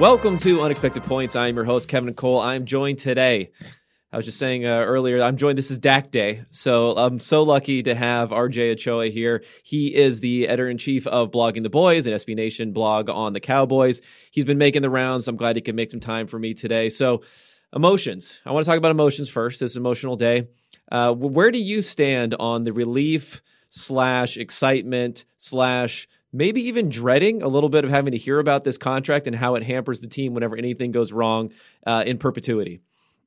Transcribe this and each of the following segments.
Welcome to Unexpected Points. I'm your host, Kevin Cole. I'm joined today. I was just saying uh, earlier, I'm joined. This is Dak Day. So I'm so lucky to have RJ Ochoa here. He is the editor in chief of Blogging the Boys, an SB Nation blog on the Cowboys. He's been making the rounds. I'm glad he could make some time for me today. So, emotions. I want to talk about emotions first. This emotional day. Uh, where do you stand on the relief slash excitement slash maybe even dreading a little bit of having to hear about this contract and how it hampers the team whenever anything goes wrong uh, in perpetuity?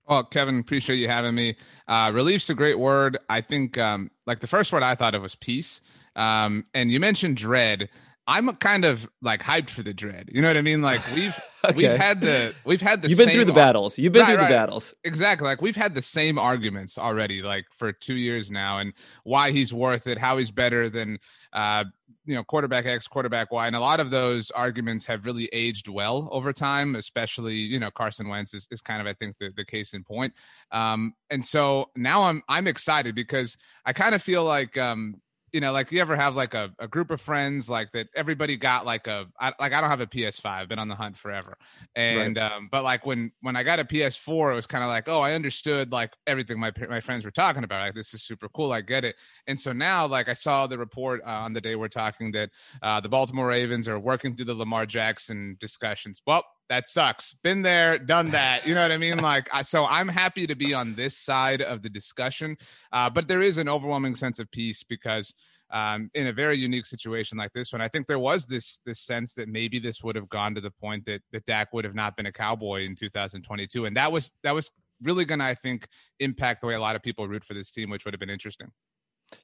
Well, Kevin, appreciate you having me. Uh, relief's a great word. I think, um, like the first word I thought of was peace. Um, and you mentioned dread. I'm kind of like hyped for the dread. You know what I mean? Like we've okay. we've had the we've had the you've been through the battles. You've been right, through right. the battles. Exactly. Like we've had the same arguments already, like for two years now, and why he's worth it, how he's better than uh, you know quarterback X, quarterback Y, and a lot of those arguments have really aged well over time. Especially you know Carson Wentz is, is kind of I think the, the case in point. Um, and so now I'm I'm excited because I kind of feel like um, you know, like you ever have like a, a group of friends like that everybody got like a I, like I don't have a PS5, been on the hunt forever. And right. um but like when when I got a PS4 it was kind of like, "Oh, I understood like everything my my friends were talking about. Like this is super cool. I get it." And so now like I saw the report uh, on the day we're talking that uh the Baltimore Ravens are working through the Lamar Jackson discussions. Well, that sucks. Been there, done that. You know what I mean? Like, so I'm happy to be on this side of the discussion. Uh, but there is an overwhelming sense of peace because um, in a very unique situation like this one, I think there was this this sense that maybe this would have gone to the point that that Dak would have not been a Cowboy in 2022, and that was that was really going to, I think, impact the way a lot of people root for this team, which would have been interesting.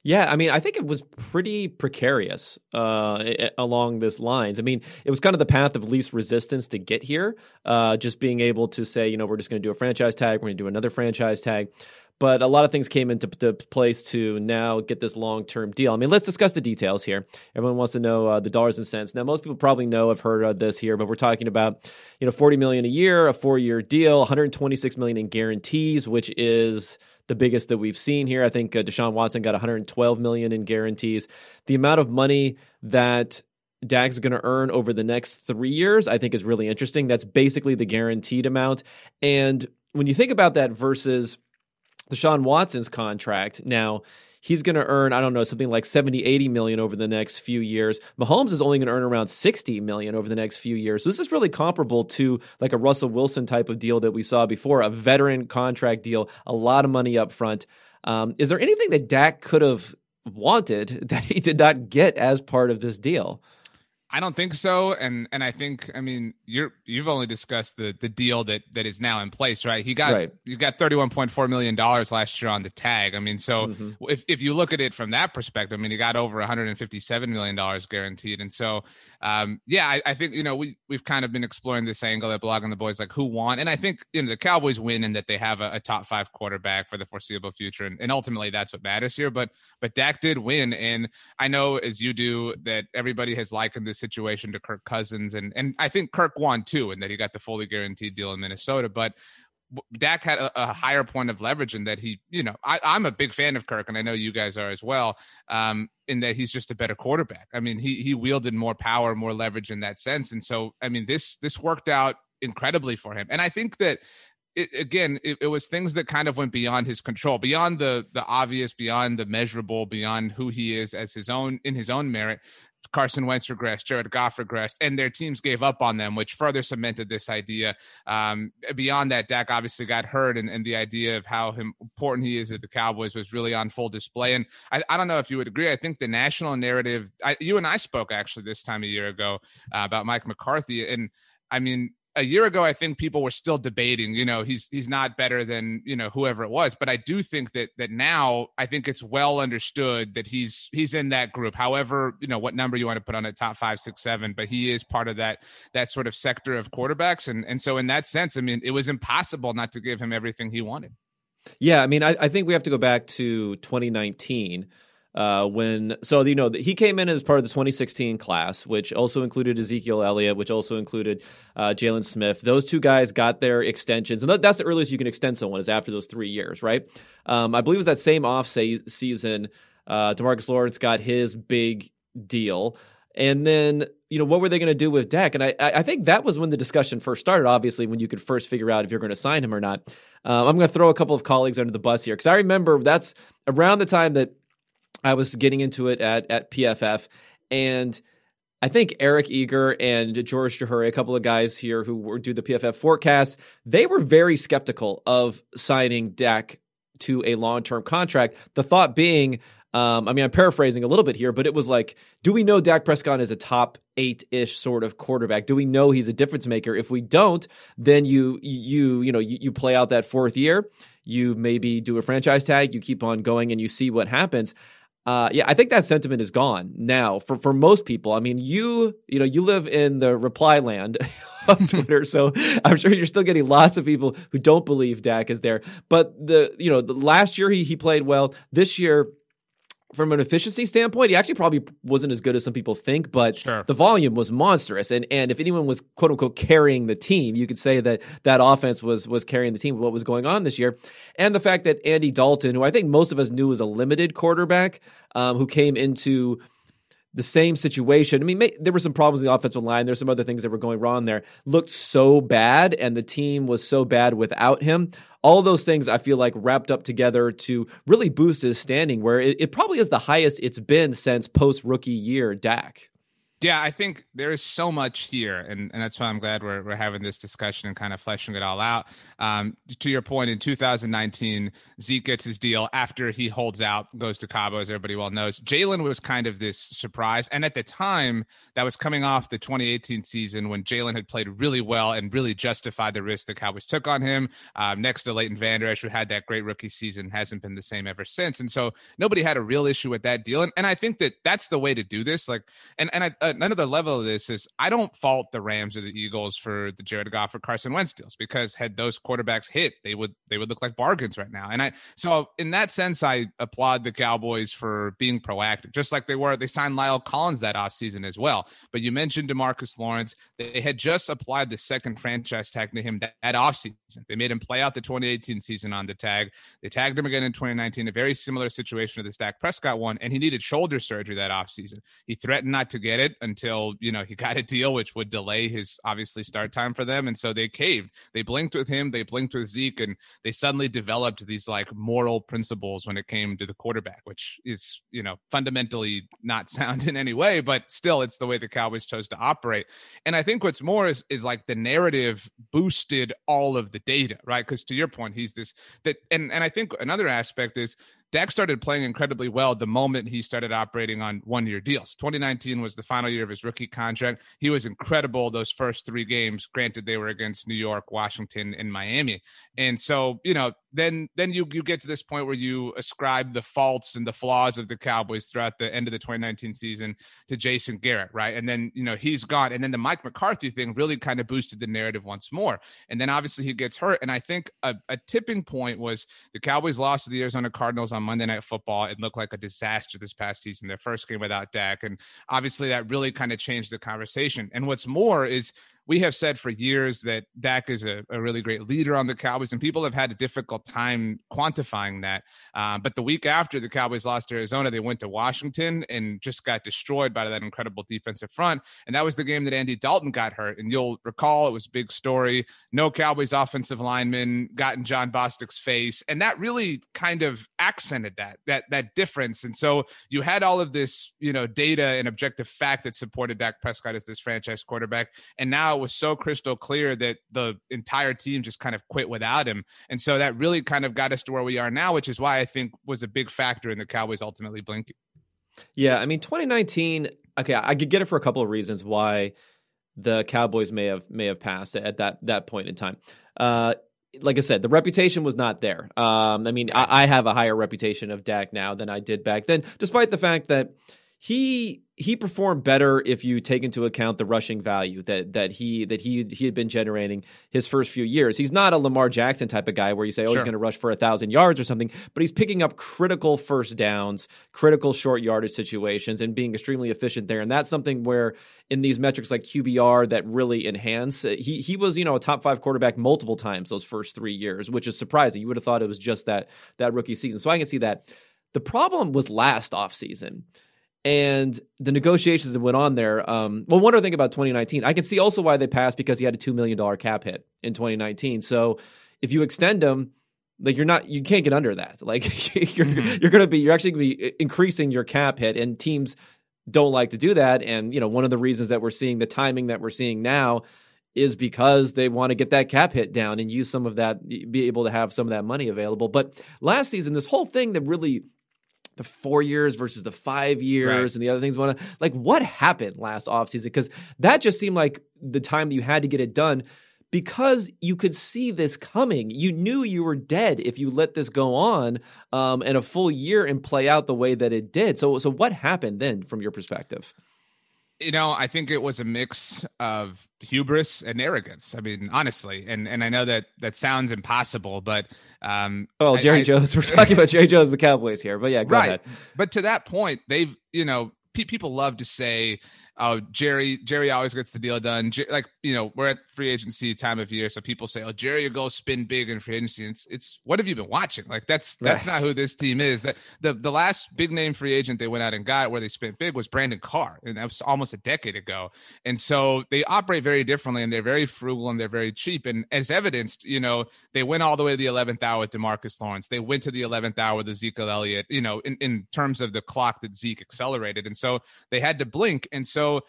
Yeah, I mean, I think it was pretty precarious uh, along this lines. I mean, it was kind of the path of least resistance to get here. Uh, just being able to say, you know, we're just going to do a franchise tag, we're going to do another franchise tag. But a lot of things came into place to now get this long term deal. I mean, let's discuss the details here. Everyone wants to know uh, the dollars and cents. Now, most people probably know, have heard of this here, but we're talking about, you know, forty million a year, a four year deal, one hundred twenty six million in guarantees, which is the biggest that we've seen here. I think uh, Deshaun Watson got 112 million in guarantees. The amount of money that Dak's going to earn over the next three years, I think is really interesting. That's basically the guaranteed amount. And when you think about that versus Deshaun Watson's contract, now he's going to earn i don't know something like 70 80 million over the next few years. Mahomes is only going to earn around 60 million over the next few years. So this is really comparable to like a russell wilson type of deal that we saw before a veteran contract deal a lot of money up front. Um, is there anything that dak could have wanted that he did not get as part of this deal I don't think so, and and I think I mean you're you've only discussed the the deal that that is now in place, right? He got right. you got thirty one point four million dollars last year on the tag. I mean, so mm-hmm. if if you look at it from that perspective, I mean, he got over one hundred and fifty seven million dollars guaranteed, and so um, yeah, I, I, think you know we we've kind of been exploring this angle at blogging the boys, like who won, and I think you know the Cowboys win in that they have a, a top five quarterback for the foreseeable future, and, and ultimately that's what matters here. But but Dak did win, and I know as you do that everybody has likened this situation to Kirk Cousins, and and I think Kirk won too, and that he got the fully guaranteed deal in Minnesota, but Dak had a, a, higher point of leverage in that he, you know, I, am a big fan of Kirk, and I know you guys are as well. Um, in that he's just a better quarterback. I mean, he he wielded more power, more leverage in that sense, and so I mean, this this worked out incredibly for him. And I think that it, again, it, it, was things that kind of went beyond his control, beyond the the obvious, beyond the measurable, beyond who he is as his own in his own merit. Carson Wentz regressed, Jared Goff regressed, and their teams gave up on them, which further cemented this idea. Um, beyond that, Dak obviously got hurt, and, and the idea of how important he is at the Cowboys was really on full display. And I, I don't know if you would agree. I think the national narrative, I, you and I spoke actually this time a year ago uh, about Mike McCarthy, and I mean, a year ago, I think people were still debating. You know, he's he's not better than you know whoever it was. But I do think that that now I think it's well understood that he's he's in that group. However, you know what number you want to put on it, top five, six, seven. But he is part of that that sort of sector of quarterbacks, and and so in that sense, I mean, it was impossible not to give him everything he wanted. Yeah, I mean, I, I think we have to go back to 2019 uh, when so you know he came in as part of the 2016 class, which also included Ezekiel Elliott, which also included uh, Jaylon Smith. Those two guys got their extensions, and that's the earliest you can extend someone is after those three years, right? Um, I believe it was that same off season. Uh, Demarcus Lawrence got his big deal. And then, you know, what were they going to do with Dak? And I, I think that was when the discussion first started, obviously, when you could first figure out if you're going to sign him or not. Um, I'm going to throw a couple of colleagues under the bus here because I remember that's around the time that I was getting into it at, at PFF. And I think Eric Eager and George Chahrouri, a couple of guys here who were, do the PFF forecast, they were very skeptical of signing Dak to a long term contract. The thought being, um, I mean, I'm paraphrasing a little bit here, but it was like, do we know Dak Prescott is a top eight ish sort of quarterback? Do we know he's a difference maker? If we don't, then you you you know you, you play out that fourth year. You maybe do a franchise tag. You keep on going, and you see what happens. Uh, yeah, I think that sentiment is gone now for, for most people. I mean, you you know you live in the reply land on Twitter, so I'm sure you're still getting lots of people who don't believe Dak is there. But the you know the last year he he played well. This year from an efficiency standpoint, he actually probably wasn't as good as some people think, but sure. the volume was monstrous. And and if anyone was quote unquote carrying the team, you could say that that offense was was carrying the team. What was going on this year, and the fact that Andy Dalton, who I think most of us knew was a limited quarterback, um, who came into the same situation. I mean, may, there were some problems in the offensive line. There's some other things that were going wrong there. Looked so bad, and the team was so bad without him all those things I feel like wrapped up together to really boost his standing, where it, it probably is the highest it's been since post rookie year Dak. Yeah, I think there is so much here, and, and that's why I'm glad we're, we're having this discussion and kind of fleshing it all out. Um, to your point, in 2019, Zeke gets his deal after he holds out, goes to Cabo, as everybody well knows. Jaylon was kind of this surprise, and at the time, that was coming off the 2018 season when Jaylon had played really well and really justified the risk the Cowboys took on him. Um, next to Leighton Vander Esch, who had that great rookie season, hasn't been the same ever since, and so nobody had a real issue with that deal. And, and I think that that's the way to do this. Like, and and I. another level of this is I don't fault the Rams or the Eagles for the Jared Goff or Carson Wentz deals because had those quarterbacks hit, they would they would look like bargains right now. And I so in that sense, I applaud the Cowboys for being proactive, just like they were. They signed La'el Collins that offseason as well. But you mentioned Demarcus Lawrence. They had just applied the second franchise tag to him that, that offseason. They made him play out the 2018 season on the tag. They tagged him again in 2019, a very similar situation to the Dak Prescott one, and he needed shoulder surgery that offseason. He threatened not to get it until you know he got a deal which would delay his obviously start time for them and so they caved. They blinked with him they blinked with zeke and they suddenly developed these like moral principles when it came to the quarterback which is you know fundamentally not sound in any way but still it's the way the cowboys chose to operate. And i think what's more is is like the narrative boosted all of the data right? Because to your point he's this that and and i think another aspect is Dak started playing incredibly well the moment he started operating on one year deals. 2019 was the final year of his rookie contract. He was incredible those first three games. Granted, they were against New York, Washington, and Miami. And so, you know, then then you you get to this point where you ascribe the faults and the flaws of the Cowboys throughout the end of the 2019 season to Jason Garrett, right? And then you know he's gone, and then the Mike McCarthy thing really kind of boosted the narrative once more. And then obviously he gets hurt, and I think a, a tipping point was the Cowboys lost to the Arizona Cardinals on Monday Night Football. It looked like a disaster this past season, their first game without Dak, and obviously that really kind of changed the conversation. And what's more is we have said for years that Dak is a, a, really great leader on the Cowboys, and people have had a difficult time quantifying that. Uh, but the week after the Cowboys lost to Arizona, they went to Washington and just got destroyed by that incredible defensive front. And that was the game that Andy Dalton got hurt. And you'll recall it was a big story. No Cowboys offensive lineman got in Jon Bostic's face, and that really kind of accented that that that difference. And so you had all of this, you know, data and objective fact that supported Dak Prescott as this franchise quarterback, and now was so crystal clear that the entire team just kind of quit without him. And so that really kind of got us to where we are now, which is why I think was a big factor in the Cowboys ultimately blinking. Yeah, I mean 2019, okay, I could get it for a couple of reasons why the Cowboys may have may have passed at that that point in time. Uh, like I said, the reputation was not there. Um, I mean, I, I, have a higher reputation of Dak now than I did back then, despite the fact that he he performed better if you take into account the rushing value that that he that he he had been generating his first few years. He's not a Lamar Jackson type of guy where you say, "Oh, sure. he's going to rush for a thousand yards or something," but he's picking up critical first downs, critical short yardage situations, and being extremely efficient there. And that's something where in these metrics like QBR that really enhance. Uh, he he was you know a top five quarterback multiple times those first three years, which is surprising. You would have thought it was just that that rookie season. So I can see that. The problem was last offseason and the negotiations that went on there. Um, well, one other thing about 2019, I can see also why they passed because he had a two million dollar cap hit in 2019. So if you extend him, like you're not, you can't get under that. Like you're mm-hmm. you're going to be, you're actually going to be increasing your cap hit, and teams don't like to do that. And you know, one of the reasons that we're seeing the timing that we're seeing now is because they want to get that cap hit down and use some of that, be able to have some of that money available. But last season, this whole thing that really the four years versus the five years right. and the other things want to like what happened last offseason? Because that just seemed like the time that you had to get it done because you could see this coming. You knew you were dead if you let this go on um, in a full year and play out the way that it did. So so what happened then from your perspective you know, I think it was a mix of hubris and arrogance. I mean, honestly, and and I know that that sounds impossible, but um, oh, Jerry I, Jones, we're talking about Jerry Jones, the Cowboys here, but yeah, right. Ahead. But to that point, they've you know, pe- people love to say oh Jerry Jerry always gets the deal done. like you know we're at free agency time of year, so people say oh Jerry will go spin big in free agency. It's, it's what have you been watching? Like that's that's right. not who this team is. That the the last big name free agent they went out and got where they spent big was Brandon Carr, and that was almost a decade ago. And so they operate very differently, and they're very frugal and they're very cheap. And as evidenced, you know they went all the way to the eleventh hour with Demarcus Lawrence. They went to the eleventh hour with Ezekiel Elliott. You know in in terms of the clock that Zeke accelerated, and so they had to blink. And so so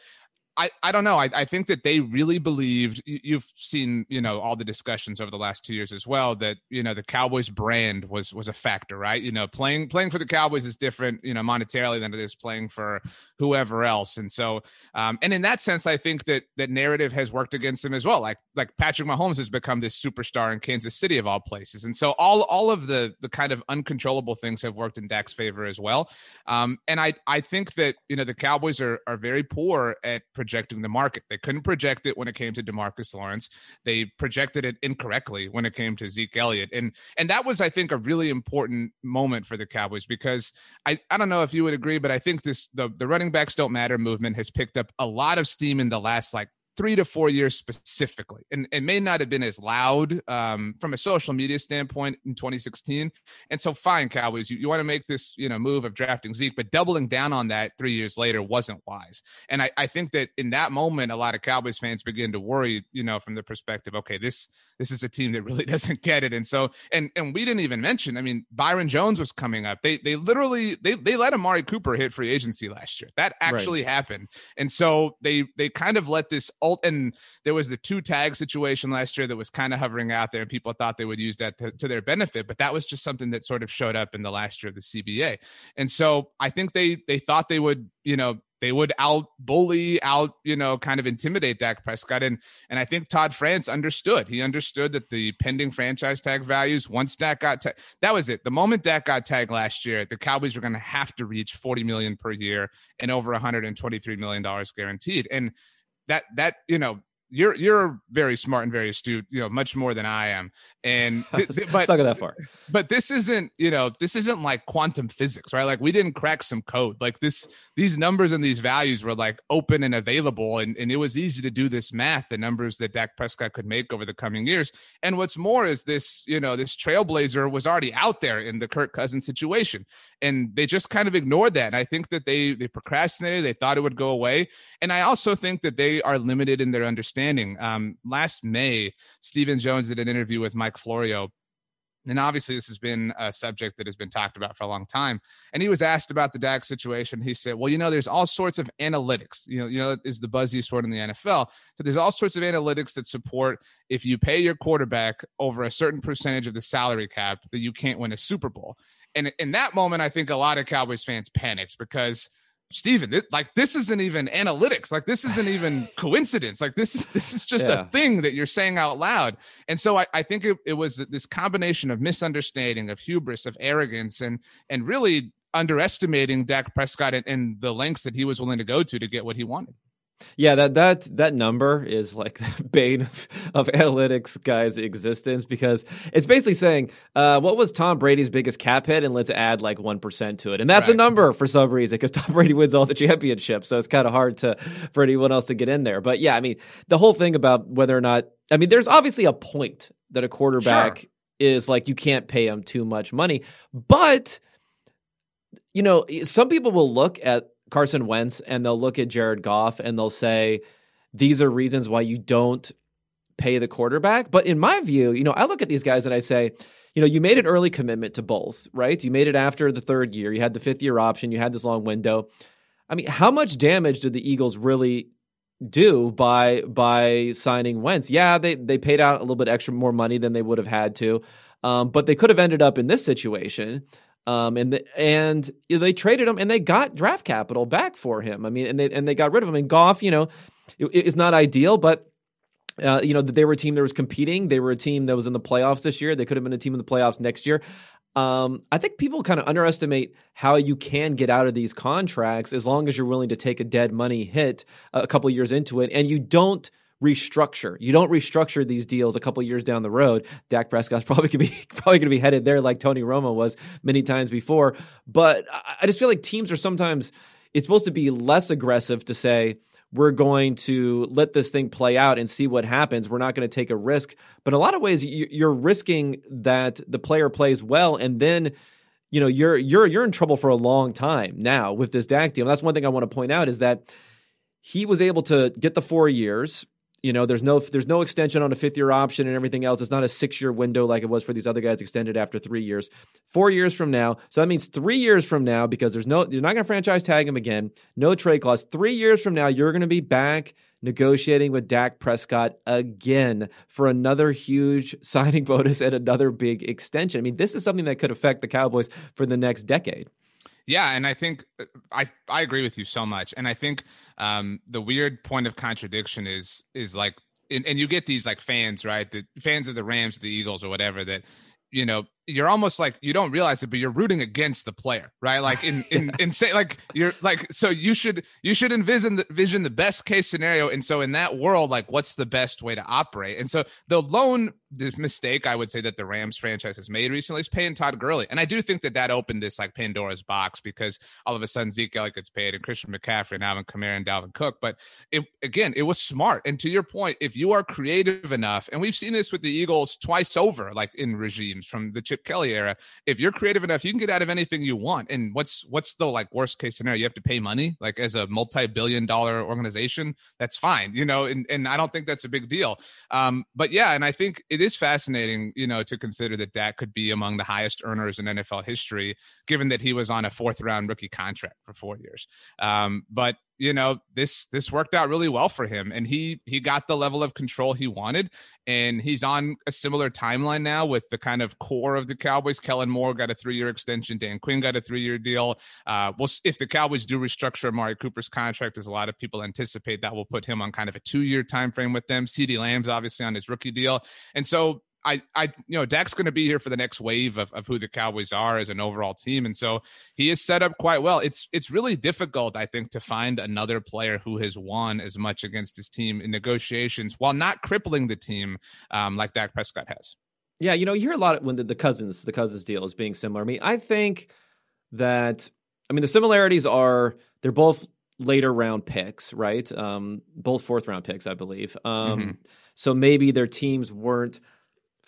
I, I don't know. I, I think that they really believed. You've seen, you know, all the discussions over the last two years as well. That you know the Cowboys brand was was a factor, right? You know, playing playing for the Cowboys is different, you know, monetarily than it is playing for whoever else. And so, um, and in that sense, I think that that narrative has worked against them as well. Like like Patrick Mahomes has become this superstar in Kansas City of all places, and so all all of the the kind of uncontrollable things have worked in Dak's favor as well. Um, and I I think that you know the Cowboys are are very poor at projecting the market. They couldn't project it when it came to Demarcus Lawrence. They projected it incorrectly when it came to Zeke Elliott. And and that was, I think, a really important moment for the Cowboys because I, I don't know if you would agree, but I think this the, the running backs don't matter movement has picked up a lot of steam in the last like three to four years specifically. And it may not have been as loud um, from a social media standpoint in 2016. And so, fine, Cowboys, you, you want to make this you know move of drafting Zeke, but doubling down on that three years later wasn't wise. And I, I think that in that moment, a lot of Cowboys fans begin to worry, you know, from the perspective, okay, this this is a team that really doesn't get it. And so, and and we didn't even mention, I mean, Byron Jones was coming up. They they literally they they let Amari Cooper hit free agency last year. That actually right. happened. And so they they kind of let this alt and there was the two tag situation last year that was kind of hovering out there and people thought they would use that to, to their benefit, but that was just something that sort of showed up in the last year of the CBA. And so I think they they thought they would, you know, they would out bully, out, you know, kind of intimidate Dak Prescott. And and I think Todd France understood. He understood that the pending franchise tag values, once Dak got ta- that was it. The moment Dak got tagged last year, the Cowboys were going to have to reach 40 million per year and over 123 million dollars guaranteed. And that that, you know, you're you're very smart and very astute, you know, much more than I am. And th- th- but not go that far. But this isn't, you know, this isn't like quantum physics, right? Like we didn't crack some code. Like this, these numbers and these values were like open and available, and and it was easy to do this math, the numbers that Dak Prescott could make over the coming years. And what's more is this, you know, this trailblazer was already out there in the Kirk Cousins situation, and they just kind of ignored that. And I think that they they procrastinated. They thought it would go away, and I also think that they are limited in their understanding Um, last May, Stephen Jones did an interview with Mike Florio. And obviously, this has been a subject that has been talked about for a long time. And he was asked about the Dak situation. He said, "Well, you know, there's all sorts of analytics. You know, you know, is the buzziest word in the NFL. So there's all sorts of analytics that support if you pay your quarterback over a certain percentage of the salary cap, that you can't win a Super Bowl." And in that moment, I think a lot of Cowboys fans panicked because Stephen, it, like this isn't even analytics. Like this isn't even coincidence. Like this is this is just yeah. a thing that you're saying out loud. And so I, I think it, it was this combination of misunderstanding, of hubris, of arrogance, and and really underestimating Dak Prescott and, and the lengths that he was willing to go to to get what he wanted. Yeah, that that that number is like the bane of, of analytics guys' existence because it's basically saying uh, what was Tom Brady's biggest cap hit, and let's add like one percent to it, and that's right. the number for some reason because Tom Brady wins all the championships, so it's kind of hard to for anyone else to get in there. But yeah, I mean the whole thing about whether or not I mean there's obviously a point that a quarterback sure. is like you can't pay him too much money, but you know some people will look at Carson Wentz and they'll look at Jared Goff and they'll say, these are reasons why you don't pay the quarterback. But in my view, you know, I look at these guys and I say, you know, you made an early commitment to both, right? You made it after the third year. You had the fifth year option. You had this long window. I mean, how much damage did the Eagles really do by by signing Wentz? Yeah, they they paid out a little bit extra more money than they would have had to, um, but they could have ended up in this situation. Um, and the, and they traded him and they got draft capital back for him. I mean, and they and they got rid of him. And Goff, you know, is not ideal, but uh, you know, they were a team that was competing. They were a team that was in the playoffs this year. They could have been a team in the playoffs next year. Um, I think people kind of underestimate how you can get out of these contracts as long as you're willing to take a dead money hit a couple years into it, and you don't restructure. You don't restructure these deals a couple years down the road. Dak Prescott's probably gonna be probably gonna be headed there like Tony Romo was many times before. But I just feel like teams are sometimes it's supposed to be less aggressive to say we're going to let this thing play out and see what happens. We're not going to take a risk. But in a lot of ways, you're risking that the player plays well, and then you know you're you're you're in trouble for a long time now with this Dak deal. That's one thing I want to point out is that he was able to get the four years. You know, there's no there's no extension on a fifth year option and everything else. It's not a six year window like it was for these other guys extended after three years. Four years from now, so that means three years from now because there's no you're not going to franchise tag him again. No trade clause. Three years from now, you're going to be back negotiating with Dak Prescott again for another huge signing bonus and another big extension. I mean, this is something that could affect the Cowboys for the next decade. Yeah, and I think uh, I I agree with you so much, and I think um, the weird point of contradiction is is like, and, and you get these like fans, right? The fans of the Rams, the Eagles, or whatever that you know you're almost like you don't realize it but you're rooting against the player right? Like in in yeah. in say like you're like so you should you should envision the vision the best case scenario and so in that world like what's the best way to operate? And so the lone the mistake I would say that the Rams franchise has made recently is paying Todd Gurley. And I do think that that opened this like Pandora's box because all of a sudden Zeke Elliott gets paid and Christian McCaffrey and Alvin Kamara and Dalvin Cook. But it again it was smart. And to your point if you are creative enough and we've seen this with the Eagles twice over like in regimes from the Chip Kelly era if you're creative enough, you can get out of anything you want. And what's what's the like worst case scenario? You have to pay money, like as a multi-billion dollar organization. That's fine, you know. And and I don't think that's a big deal. Um, but yeah, and I think it is fascinating, you know, to consider that Dak could be among the highest earners in NFL history, given that he was on a fourth round rookie contract for four years. Um, but you know this this worked out really well for him. And he he got the level of control he wanted. And he's on a similar timeline now with the kind of core of the cowboys. Kellen moore got a three-year extension. Dan quinn got a three-year deal. Uh well if the cowboys do restructure amari cooper's contract as a lot of people anticipate that will put him on kind of a two-year time frame with them. CeeDee Lamb's obviously on his rookie deal. And so I, I, you know, Dak's going to be here for the next wave of, of who the Cowboys are as an overall team, and so he is set up quite well. It's it's really difficult, I think, to find another player who has won as much against his team in negotiations while not crippling the team um, like Dak Prescott has. Yeah, you know, you hear a lot of, when the, the Cousins, the Cousins deal is being similar. I mean, I think that, I mean, the similarities are they're both later round picks, right? Um, both fourth round picks, I believe. Um, mm-hmm. So maybe their teams weren't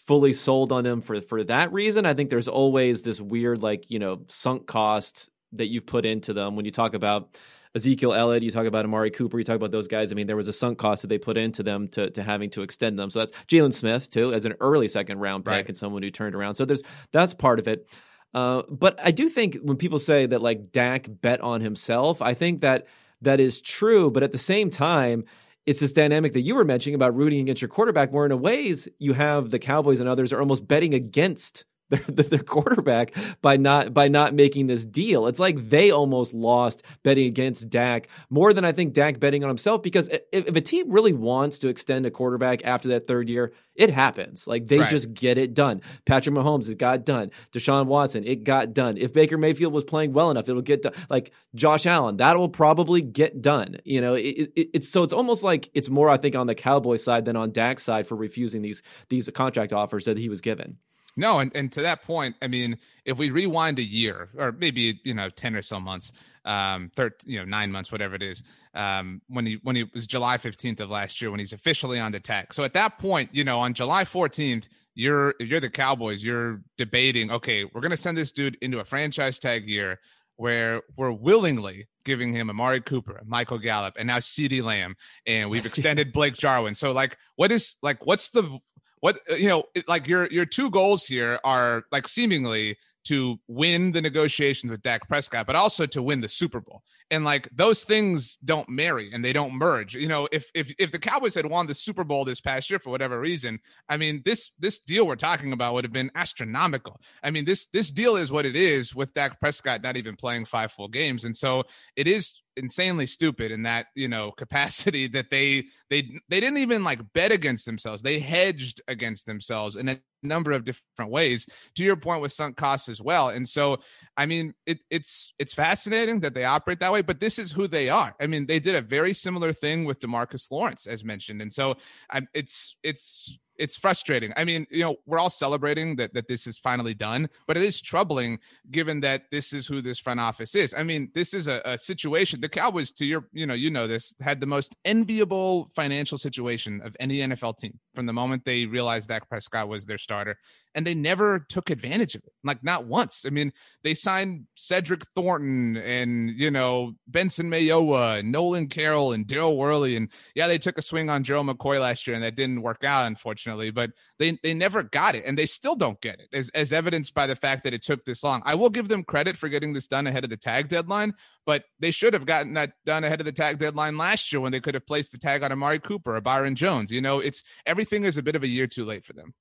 fully sold on him for for that reason. I think there's always this weird like you know sunk cost that you've put into them when you talk about Ezekiel Elliott, you talk about Amari Cooper, you talk about those guys. I mean, there was a sunk cost that they put into them to, to having to extend them. So that's Jaylon Smith too, as an early second round pick right. and someone who turned around. So there's that's part of it. Uh, but I do think when people say that like Dak bet on himself, I think that that is true. But at the same time, it's this dynamic that you were mentioning about rooting against your quarterback, where in a ways you have the Cowboys and others are almost betting against their, their quarterback by not by not making this deal. It's like they almost lost betting against Dak more than I think Dak betting on himself because if, if a team really wants to extend a quarterback after that third year, it happens. Like they right. just get it done. Patrick Mahomes, it got done. Deshaun Watson, it got done. If Baker Mayfield was playing well enough, it'll get done. Like Josh Allen, that will probably get done. You know, it, it, it's so it's almost like it's more I think on the Cowboy side than on Dak's side for refusing these these contract offers that he was given. No, and, and to that point, I mean, if we rewind a year or maybe you know ten or so months, um, third, you know, nine months, whatever it is, um, when he when he was July fifteenth of last year when he's officially on the tag. So at that point, you know, on July fourteenth, you're you're the Cowboys, you're debating, okay, we're gonna send this dude into a franchise tag year. where we're willingly giving him Amari Cooper, Michael Gallup, and now CeeDee Lamb, and we've extended Blake Jarwin. So like, what is like, what's the what uh, you know? Like your your two goals here are like seemingly to win the negotiations with Dak Prescott, but also to win the Super Bowl. And like those things don't marry and they don't merge. You know, if if if the Cowboys had won the Super Bowl this past year for whatever reason, I mean, this this deal we're talking about would have been astronomical. I mean, this this deal is what it is with Dak Prescott not even playing five full games. And so it is insanely stupid in that you know capacity that they they they didn't even like bet against themselves they hedged against themselves and number of different ways to your point with sunk costs as well. And so i mean it, it's it's fascinating that they operate that way but this is who they are. I mean they did a very similar thing with demarcus lawrence as mentioned. And so I, it's it's it's frustrating. I mean, you know, we're all celebrating that that this is finally done, but it is troubling given that this is who this front office is. I mean, this is a, a situation. The Cowboys, to your, you know, you know this, had the most enviable financial situation of any NFL team from the moment they realized Dak Prescott was their starter and they never took advantage of it. Like not once. I mean, they signed Cedric Thornton and you know Benson Mayowa, and Nolan Carroll, and Daryl Worley, and yeah, they took a swing on Joe McCoy last year, and that didn't work out, unfortunately. But they they never got it, and they still don't get it, as as evidenced by the fact that it took this long. I will give them credit for getting this done ahead of the tag deadline, but they should have gotten that done ahead of the tag deadline last year when they could have placed the tag on Amari Cooper or Byron Jones. You know, it's everything is a bit of a year too late for them.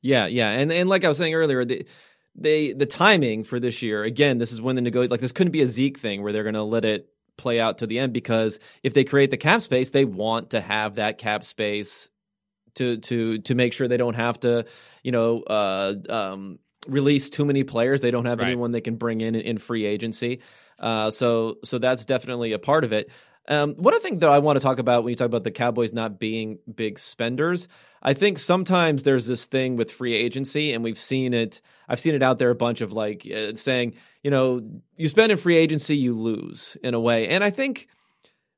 Yeah, yeah, and and like I was saying earlier, the they the timing for this year again, this is when the negotiate like this couldn't be a Zeke thing where they're to let it play out to the end because if they create the cap space, they want to have that cap space to to to make sure they don't have to, you know, uh, um, release too many players. They don't have right. anyone they can bring in in free agency. Uh, so so that's definitely a part of it. Um, one other thing that I want to talk about when you talk about the Cowboys not being big spenders, I think sometimes there's this thing with free agency, and we've seen it. I've seen it out there a bunch of like uh, saying, you know, you spend in free agency, you lose in a way, and I think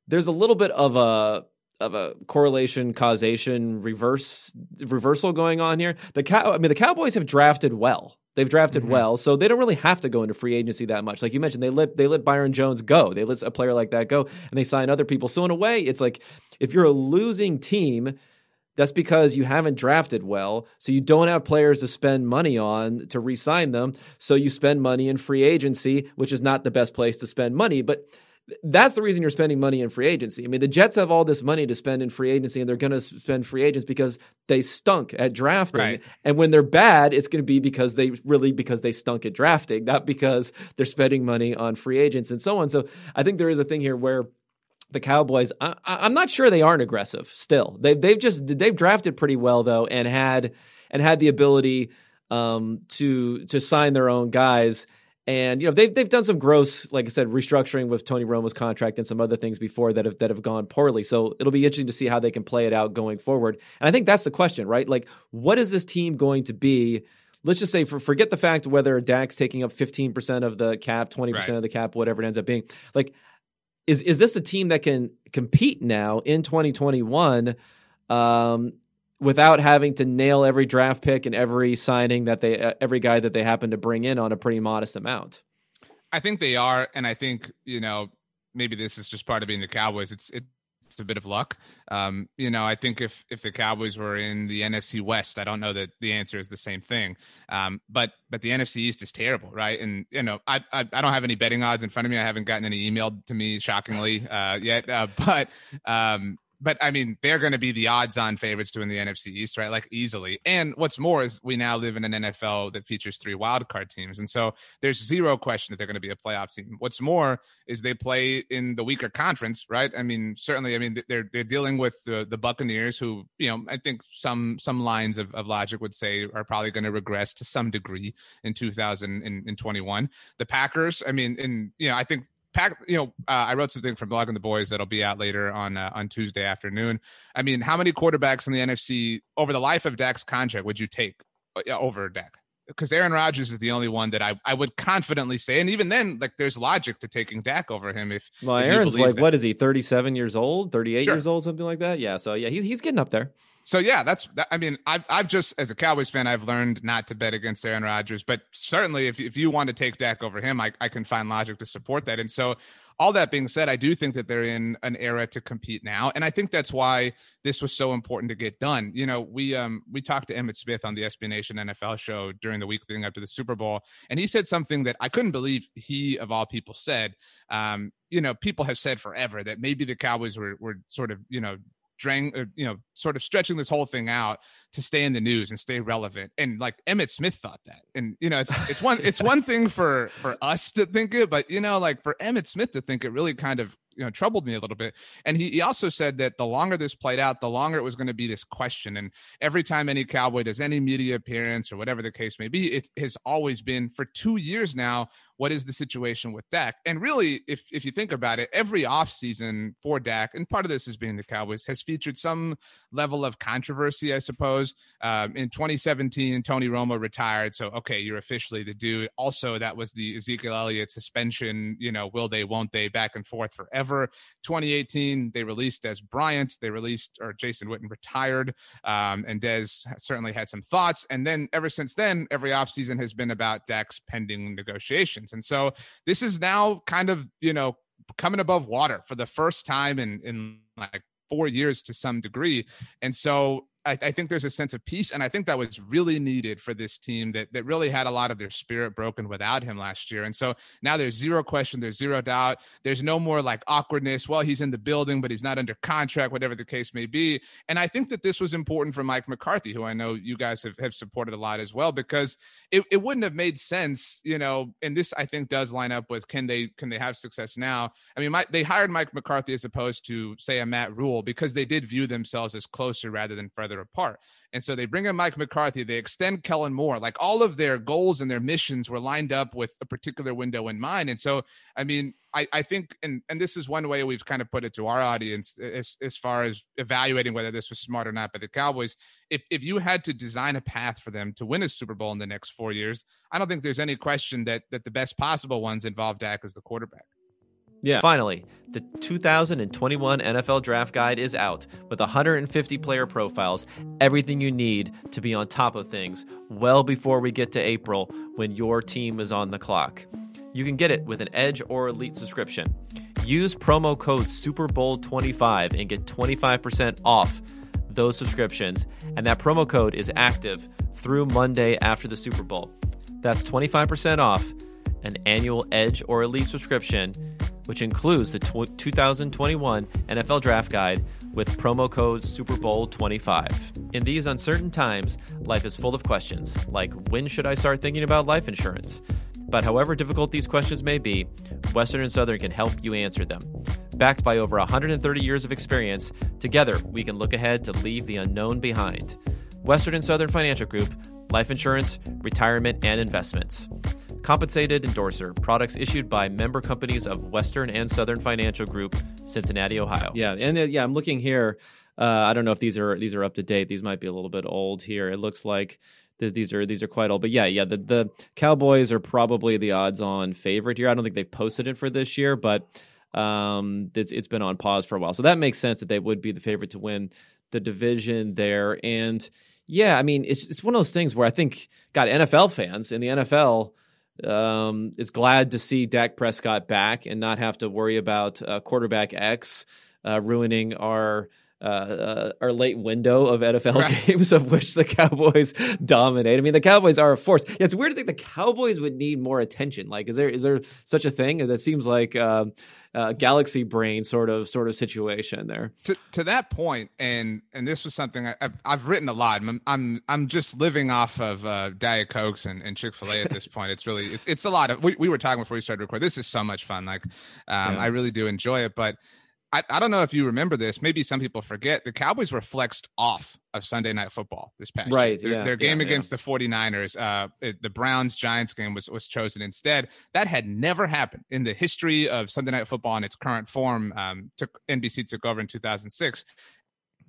there's a little bit of a of a correlation causation reverse reversal going on here. The cow I mean the Cowboys have drafted well. They've drafted mm-hmm. well, so they don't really have to go into free agency that much. Like you mentioned, they let they let Byron Jones go. They let a player like that go, and they sign other people. So in a way, it's like if you're a losing team, that's because you haven't drafted well, so you don't have players to spend money on to re-sign them. So you spend money in free agency, which is not the best place to spend money, but that's the reason you're spending money in free agency. I mean, the Jets have all this money to spend in free agency, and they're going to spend free agents because they stunk at drafting. Right. And when they're bad, it's going to be because they really because they stunk at drafting, not because they're spending money on free agents and so on. So I think there is a thing here where the Cowboys, I, am not sure they aren't aggressive. Still, they've they've just they've drafted pretty well though, and had and had the ability um, to to sign their own guys and you know they've they've done some gross, like I said, restructuring with Tony Romo's contract and some other things before that have that have gone poorly. So it'll be interesting to see how they can play it out going forward. And I think that's the question, right? Like, what is this team going to be? Let's just say, for, forget the fact whether Dak's taking up fifteen percent of the cap, twenty percent right. of the cap, whatever it ends up being. Like, is is this a team that can compete now in twenty twenty one? Um, without having to nail every draft pick and every signing that they uh, every guy that they happen to bring in on a pretty modest amount. I think they are, and I think you know maybe this is just part of being the Cowboys. It's it's a bit of luck. Um, you know, I think if if the Cowboys were in the NFC West, I don't know that the answer is the same thing. Um, but but the NFC East is terrible, right? And you know, I, I, I don't have any betting odds in front of me. I haven't gotten any emailed to me, shockingly, uh, yet. Uh, but um, but I mean, they're going to be the odds-on favorites to win the NFC East, right? Like easily. And what's more is we now live in an NFL that features three wildcard teams, and so there's zero question that they're going to be a playoff team. What's more is they play in the weaker conference, right? I mean, certainly. I mean, they're they're dealing with the the Buccaneers, who you know I think some some lines of, of logic would say are probably going to regress to some degree in 2021. The Packers, I mean, and, you know, I think pack you know uh, i wrote something from blogging the boys that'll be out later on uh, on tuesday afternoon i mean how many quarterbacks in the nfc over the life of dak's contract would you take uh, over dak because Aaron Rodgers is the only one that I, I would confidently say, and even then, like there's logic to taking Dak over him. If well, if Aaron's like that. what is he, 37 years old, 38 sure. years old, something like that. Yeah, so yeah, he's he's getting up there. So yeah, that's. I mean, I've I've just as a Cowboys fan, I've learned not to bet against Aaron Rodgers. But certainly, if if you want to take Dak over him, I I can find logic to support that. And so, all that being said, I do think that they're in an era to compete now, and I think that's why this was so important to get done. You know, we um we talked to Emmitt Smith on the SB Nation NFL show during the week leading up to the Super Bowl, and he said something that I couldn't believe he of all people said. Um, you know, people have said forever that maybe the Cowboys were were sort of you know drang, uh, you know, sort of stretching this whole thing out to stay in the news and stay relevant. And like Emmitt Smith thought that. And you know, it's it's one it's one thing for for us to think it, but you know, like for Emmitt Smith to think it really kind of you know troubled me a little bit. And he, he also said that the longer this played out, the longer it was going to be this question. And every time any cowboy does any media appearance or whatever the case may be, it has always been for two years now. What is the situation with Dak? And really, if if you think about it, every offseason for Dak, and part of this is being the Cowboys, has featured some level of controversy, I suppose. Um, in 2017, Tony Romo retired, so okay, you're officially the dude. Also, that was the Ezekiel Elliott suspension. You know, will they, won't they, back and forth forever ever. 2018, they released Dez Bryant. They released, or Jason Witten retired. Um, and Dez certainly had some thoughts. And then ever since then, every offseason has been about Dak's pending negotiations. And so this is now kind of, you know, coming above water for the first time in, in like four years to some degree. And so I, I, think there's a sense of peace, and I think that was really needed for this team that that really had a lot of their spirit broken without him last year. And so now there's zero question, there's zero doubt, there's no more like awkwardness. Well, he's in the building, but he's not under contract, whatever the case may be. And I think that this was important for Mike McCarthy, who I know you guys have, have supported a lot as well, because it, it wouldn't have made sense, you know. And this I think does line up with can they can they have success now? I mean, my, they hired Mike McCarthy as opposed to say a Matt Rhule because they did view themselves as closer rather than further apart. And so they bring in Mike McCarthy, they extend Kellen Moore. Like all of their goals and their missions were lined up with a particular window in mind. And so, I mean, I, I think, and, and this is one way we've kind of put it to our audience as, as far as evaluating whether this was smart or not by the Cowboys. If, if you had to design a path for them to win a Super Bowl in the next four years, I don't think there's any question that, that the best possible ones involve Dak as the quarterback. Yeah. Finally, the 2021 NFL Draft Guide is out with 150 player profiles, everything you need to be on top of things well before we get to April when your team is on the clock. You can get it with an Edge or Elite subscription. Use promo code Super Bowl 25 and get 25% off those subscriptions, and that promo code is active through Monday after the Super Bowl. That's 25% off an annual Edge or Elite subscription which includes the 2021 NFL Draft Guide with promo code Super Bowl 25. In these uncertain times, life is full of questions, like when should I start thinking about life insurance? But however difficult these questions may be, Western and Southern can help you answer them. Backed by over 130 years of experience, together we can look ahead to leave the unknown behind. Western and Southern Financial Group, life insurance, retirement, and investments. Compensated endorser, products issued by member companies of Western and Southern Financial Group, Cincinnati, Ohio. Yeah, and uh, yeah, I'm looking here. Uh, I don't know if these are these are up to date. These might be a little bit old here. It looks like these are these are quite old. But yeah, yeah, the the Cowboys are probably the odds-on favorite here. I don't think they've posted it for this year, but um, it's it's been on pause for a while, so that makes sense that they would be the favorite to win the division there. And yeah, I mean, it's it's one of those things where I think, got NFL fans in the NFL um, is glad to see Dak Prescott back and not have to worry about uh, quarterback X uh, ruining our uh, uh our late window of NFL right. games of which the Cowboys dominate. I mean, the Cowboys are a force. Yeah, it's weird to think the Cowboys would need more attention. Like, is there is there such a thing? That seems like um, uh, galaxy brain sort of sort of situation there. To to that point, and and this was something I, have I've written a lot. I'm I'm I'm just living off of uh, Diet Cokes and, and Chick Fil A at this point. It's really it's it's a lot of. We, we were talking before we started recording. This is so much fun. Like, um, yeah. I really do enjoy it, but I, I don't know if you remember this. Maybe some people forget the Cowboys were flexed off of Sunday Night Football this past right, year. Their, yeah, their game yeah, against yeah. the 49ers, uh, it, the Browns Giants game was, was chosen instead. That had never happened in the history of Sunday Night Football in its current form. Um, took NBC took over in 2006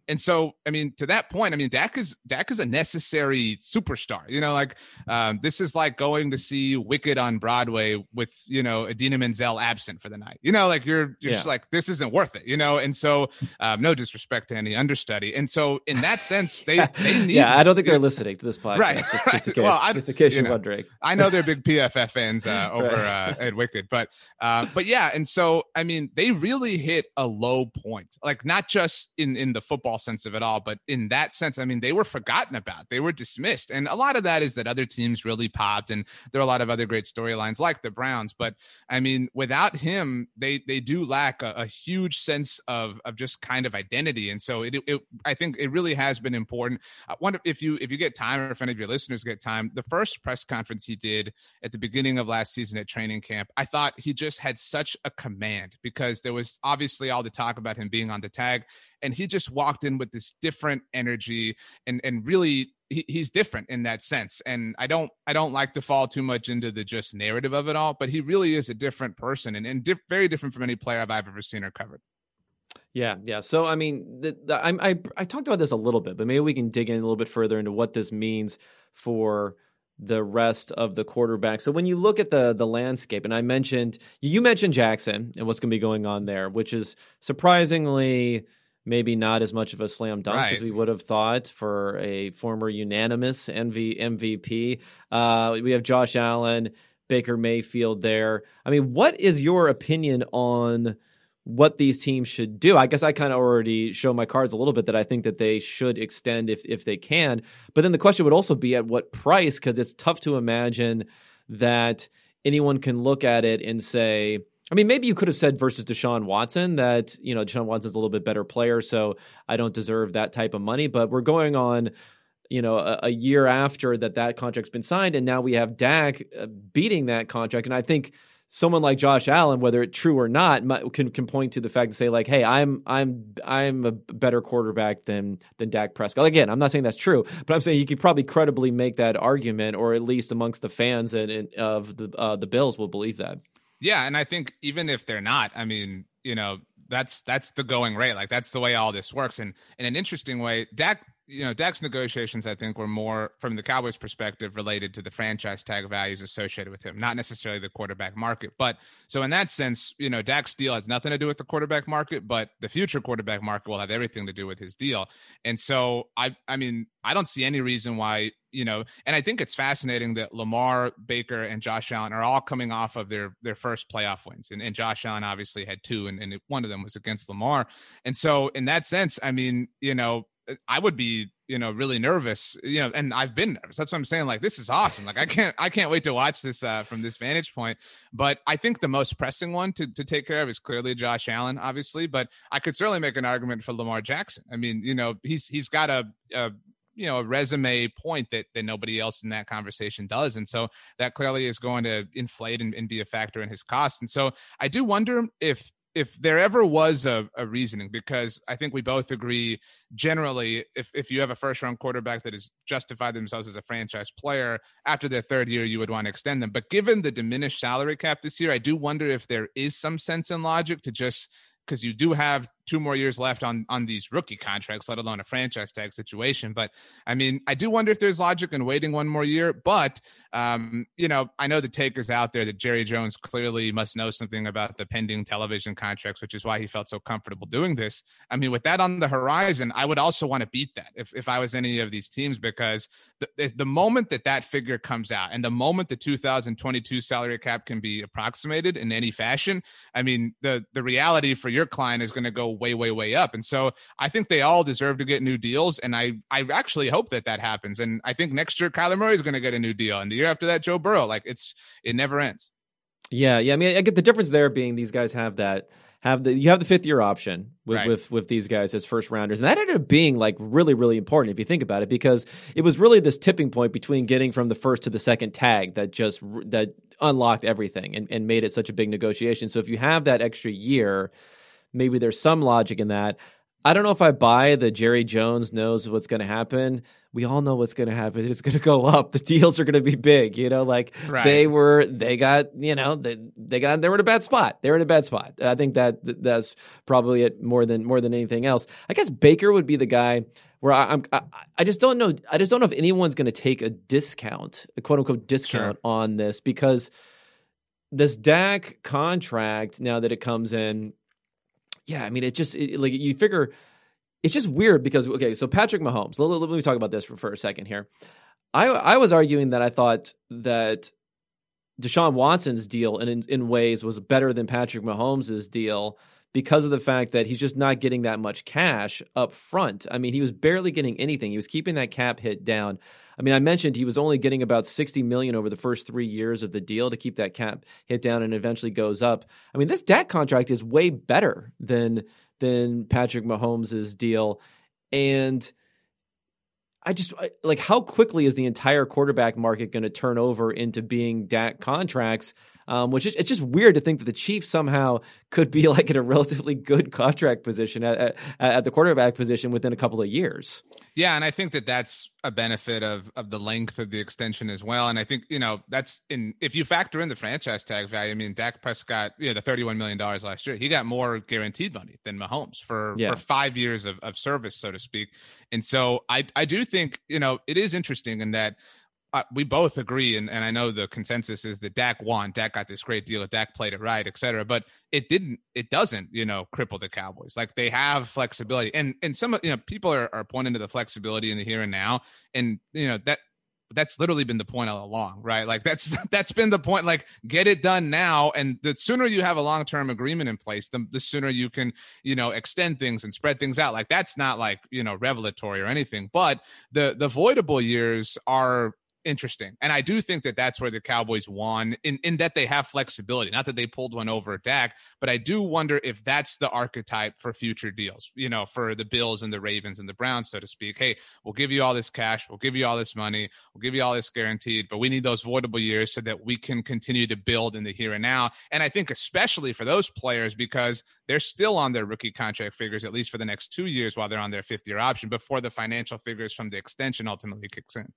and so, I mean, to that point, I mean, Dak is Dak is a necessary superstar. You know, like um, this is like going to see Wicked on Broadway with you know Idina Menzel absent for the night. You know, like you're, you're yeah. just like this isn't worth it. You know, and so um, no disrespect to any understudy. And so, in that sense, they they need. yeah, I don't think they're listening to this podcast. Right, just, right. Just in case, well, I, just in case you are wondering. I know they're big PFF fans uh, over right. uh, at Wicked, but uh, but yeah, and so I mean, they really hit a low point, like not just in in the football sense of it all, but in that sense, I mean, they were forgotten about, they were dismissed, and a lot of that is that other teams really popped, and there are a lot of other great storylines like the Browns. But I mean, without him, they they do lack a, a huge sense of of just kind of identity, and so it, it I think it really has been important. I wonder if you if you get time, or if any of your listeners get time, the first press conference he did at the beginning of last season at training camp, I thought he just had such a command because there was obviously all the talk about him being on the tag and he just walked in with this different energy and and really he, he's different in that sense and i don't i don't like to fall too much into the just narrative of it all but he really is a different person and, and diff, very different from any player i've ever seen or covered yeah, yeah. So I mean, the, the, I, I I talked about this a little bit, but maybe we can dig in a little bit further into what this means for the rest of the quarterback. So when you look at the the landscape, and I mentioned you mentioned Jackson and what's going to be going on there, which is surprisingly maybe not as much of a slam dunk right. as we would have thought for a former unanimous MV, MVP. Uh, we have Josh Allen, Baker Mayfield there. I mean, what is your opinion on? what these teams should do. I guess I kind of already show my cards a little bit that I think that they should extend if if they can. But then the question would also be at what price because it's tough to imagine that anyone can look at it and say, I mean, maybe you could have said versus Deshaun Watson that, you know, Deshaun Watson's a little bit better player, so I don't deserve that type of money, but we're going on you know, a, a, year after that that contract's been signed, and now we have Dak uh, beating that contract. And I think someone like Josh Allen, whether it's true or not, can can point to the fact and say like, "Hey, I'm I'm I'm a better quarterback than than Dak Prescott." Again, I'm not saying that's true, but I'm saying you could probably credibly make that argument, or at least amongst the fans and, and of the uh, the Bills will believe that. Yeah, and I think even if they're not, I mean, you know, that's that's the going rate. Like that's the way all this works. And in an interesting way, Dak you know, Dak's negotiations, I think, were more from the Cowboys' perspective related to the franchise tag values associated with him, not necessarily the quarterback market. But so, in that sense, you know, Dak's deal has nothing to do with the quarterback market, but the future quarterback market will have everything to do with his deal. And so, I, I mean, I don't see any reason why, you know, and I think it's fascinating that Lamar, Baker, and Josh Allen are all coming off of their their first playoff wins, and, and Josh Allen obviously had two, and, and one of them was against Lamar. And so, in that sense, I mean, you know I would be, you know, really nervous, you know, and I've been nervous. That's what I'm saying. Like, this is awesome. Like, I can't, I can't wait to watch this uh, from this vantage point. But I think the most pressing one to, to take care of is clearly Josh Allen, obviously. But I could certainly make an argument for Lamar Jackson. I mean, you know, he's he's got a, a you know a resume point that that nobody else in that conversation does and so that clearly is going to inflate and, and, be a factor in his cost and so i do wonder if if there ever was a, a, reasoning, because I think we both agree generally, if, if you have a first round quarterback that has justified themselves as a franchise player, after their third year, you would want to extend them. But given the diminished salary cap this year, I do wonder if there is some sense in logic to just because you do have two more years left on on these rookie contracts, let alone a franchise tag situation. But I mean, I do wonder if there's logic in waiting one more year. But um, you know, I know the take is out there that Jerry Jones clearly must know something about the pending television contracts, which is why he felt so comfortable doing this. I mean, with that on the horizon, I would also want to beat that if if I was any of these teams because the, the moment that that figure comes out and the moment the 2022 salary cap can be approximated in any fashion, I mean, the the reality for your client is going to go way, way, way up. And so I think they all deserve to get new deals. And I, I actually hope that that happens. And I think next year Kyler Murray is going to get a new deal, and the year after that Joe Burrow. Like it's it never ends. Yeah, yeah. I mean, I get the difference there being these guys have that have the you have the fifth year option with, right. with with these guys as first rounders, and that ended up being like really really important if you think about it because it was really this tipping point between getting from the first to the second tag that just that unlocked everything and, and made it such a big negotiation. So if you have that extra year maybe there's some logic in that. I don't know if I buy the Jerry Jones knows what's going to happen. We all know what's going to happen. It's going to go up. The deals are going to be big. You know, like right. they were, they got, you know, they they got, they were in a bad spot. They were in a bad spot. I think that that's probably it more than more than anything else. I guess Baker would be the guy where I, am I, I, just don't know. I just don't know if anyone's going to take a discount, a quote unquote discount sure. on this because this Dak contract now that it comes in yeah, I mean, it just it, like you figure it's just weird because okay, so Patrick Mahomes. Let, let, me talk about this for, for a second here. I I was arguing that I thought that Deshaun Watson's deal in, in, in ways was better than Patrick Mahomes' deal because of the fact that he's just not getting that much cash up front. I mean, he was barely getting anything. He was keeping that cap hit down. I mean, I mentioned he was only getting about 60 million over the first 3 years of the deal to keep that cap hit down and eventually goes up. I mean, this Dak contract is way better than than Patrick Mahomes' deal and I just like how quickly is the entire quarterback market going to turn over into being Dak contracts? Um, which is it's just weird to think that the Chiefs somehow could be like in a relatively good contract position at, at, at the quarterback position within a couple of years. Yeah, and I think that that's a benefit of of the length of the extension as well. And I think you know that's in if you factor in the franchise tag value. I mean, Dak Prescott, you know, the thirty one million dollars last year, he got more guaranteed money than Mahomes for yeah. for five years of of service, so to speak. And so I I do think you know it is interesting in that we both agree, and, and I know the consensus is that Dak won. Dak got this great deal. Dak played it right, et cetera. But it didn't. It doesn't, you know, cripple the Cowboys. Like they have flexibility, and and some you know people are, are pointing to the flexibility in the here and now, and you know that that's literally been the point all along, right? Like that's that's been the point. Like get it done now, and the sooner you have a long term agreement in place, the, the sooner you can you know extend things and spread things out. Like that's not like you know revelatory or anything, but the the voidable years are interesting. And I do think that that's where the Cowboys won in, in that they have flexibility. Not that they pulled one over Dak, but I do wonder if that's the archetype for future deals, you know, for the Bills and the Ravens and the Browns, so to speak. Hey, we'll give you all this cash, we'll give you all this money, we'll give you all this guaranteed, but we need those voidable years so that we can continue to build in the here and now. And I think especially for those players because they're still on their rookie contract figures, at least for the next two years while they're on their fifth year option before the financial figures from the extension ultimately kicks in.